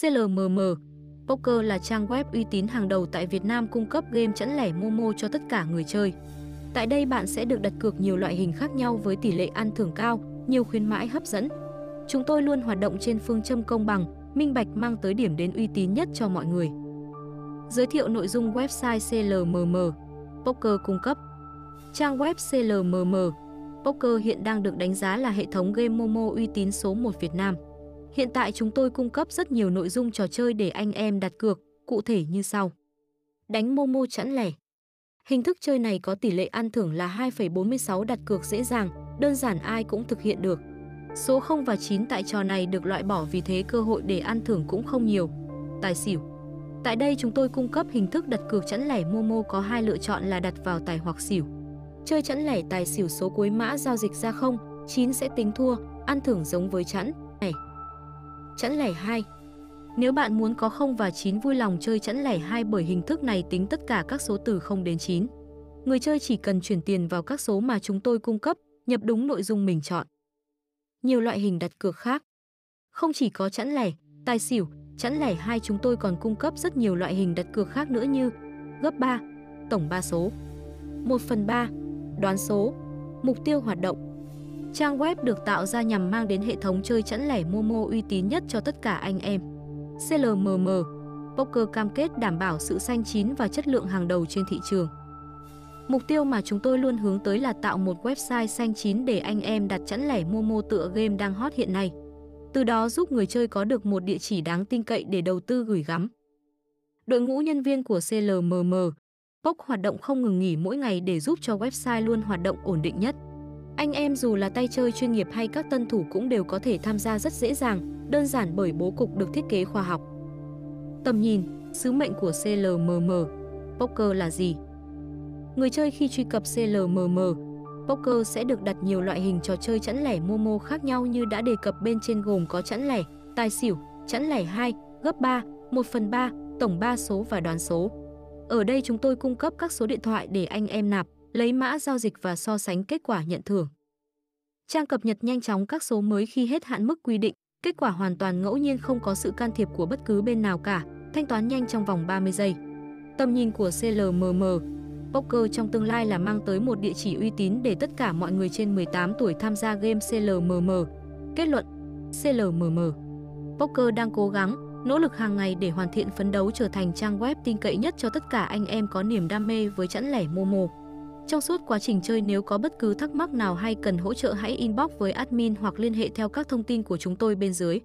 CLMM Poker là trang web uy tín hàng đầu tại Việt Nam cung cấp game chẵn lẻ Momo cho tất cả người chơi. Tại đây bạn sẽ được đặt cược nhiều loại hình khác nhau với tỷ lệ ăn thưởng cao, nhiều khuyến mãi hấp dẫn. Chúng tôi luôn hoạt động trên phương châm công bằng, minh bạch mang tới điểm đến uy tín nhất cho mọi người. Giới thiệu nội dung website CLMM Poker cung cấp Trang web CLMM Poker hiện đang được đánh giá là hệ thống game Momo uy tín số 1 Việt Nam. Hiện tại chúng tôi cung cấp rất nhiều nội dung trò chơi để anh em đặt cược, cụ thể như sau. Đánh Momo chẵn lẻ Hình thức chơi này có tỷ lệ ăn thưởng là 2,46 đặt cược dễ dàng, đơn giản ai cũng thực hiện được. Số 0 và 9 tại trò này được loại bỏ vì thế cơ hội để ăn thưởng cũng không nhiều. Tài xỉu Tại đây chúng tôi cung cấp hình thức đặt cược chẵn lẻ Momo có hai lựa chọn là đặt vào tài hoặc xỉu. Chơi chẵn lẻ tài xỉu số cuối mã giao dịch ra 0, 9 sẽ tính thua, ăn thưởng giống với chẵn lẻ. Chẵn lẻ 2 Nếu bạn muốn có 0 và 9 vui lòng chơi chẵn lẻ 2 bởi hình thức này tính tất cả các số từ 0 đến 9. Người chơi chỉ cần chuyển tiền vào các số mà chúng tôi cung cấp, nhập đúng nội dung mình chọn. Nhiều loại hình đặt cược khác Không chỉ có chẵn lẻ, tài xỉu, chẵn lẻ 2 chúng tôi còn cung cấp rất nhiều loại hình đặt cược khác nữa như gấp 3, tổng 3 số, 1 phần 3, đoán số, mục tiêu hoạt động. Trang web được tạo ra nhằm mang đến hệ thống chơi chẵn lẻ Momo uy tín nhất cho tất cả anh em. CLMM Poker cam kết đảm bảo sự xanh chín và chất lượng hàng đầu trên thị trường. Mục tiêu mà chúng tôi luôn hướng tới là tạo một website xanh chín để anh em đặt chẵn lẻ Momo tựa game đang hot hiện nay. Từ đó giúp người chơi có được một địa chỉ đáng tin cậy để đầu tư gửi gắm. Đội ngũ nhân viên của CLMM POC hoạt động không ngừng nghỉ mỗi ngày để giúp cho website luôn hoạt động ổn định nhất. Anh em dù là tay chơi chuyên nghiệp hay các tân thủ cũng đều có thể tham gia rất dễ dàng, đơn giản bởi bố cục được thiết kế khoa học. Tầm nhìn, sứ mệnh của CLMM, poker là gì? Người chơi khi truy cập CLMM, poker sẽ được đặt nhiều loại hình trò chơi chẵn lẻ Momo khác nhau như đã đề cập bên trên gồm có chẵn lẻ, tài xỉu, chẵn lẻ 2, gấp 3, 1 phần 3, tổng 3 số và đoán số. Ở đây chúng tôi cung cấp các số điện thoại để anh em nạp, lấy mã giao dịch và so sánh kết quả nhận thưởng. Trang cập nhật nhanh chóng các số mới khi hết hạn mức quy định, kết quả hoàn toàn ngẫu nhiên không có sự can thiệp của bất cứ bên nào cả, thanh toán nhanh trong vòng 30 giây. Tầm nhìn của CLMM Poker trong tương lai là mang tới một địa chỉ uy tín để tất cả mọi người trên 18 tuổi tham gia game CLMM. Kết luận CLMM Poker đang cố gắng, nỗ lực hàng ngày để hoàn thiện phấn đấu trở thành trang web tin cậy nhất cho tất cả anh em có niềm đam mê với chẵn lẻ Momo. Trong suốt quá trình chơi, nếu có bất cứ thắc mắc nào hay cần hỗ trợ, hãy inbox với admin hoặc liên hệ theo các thông tin của chúng tôi bên dưới.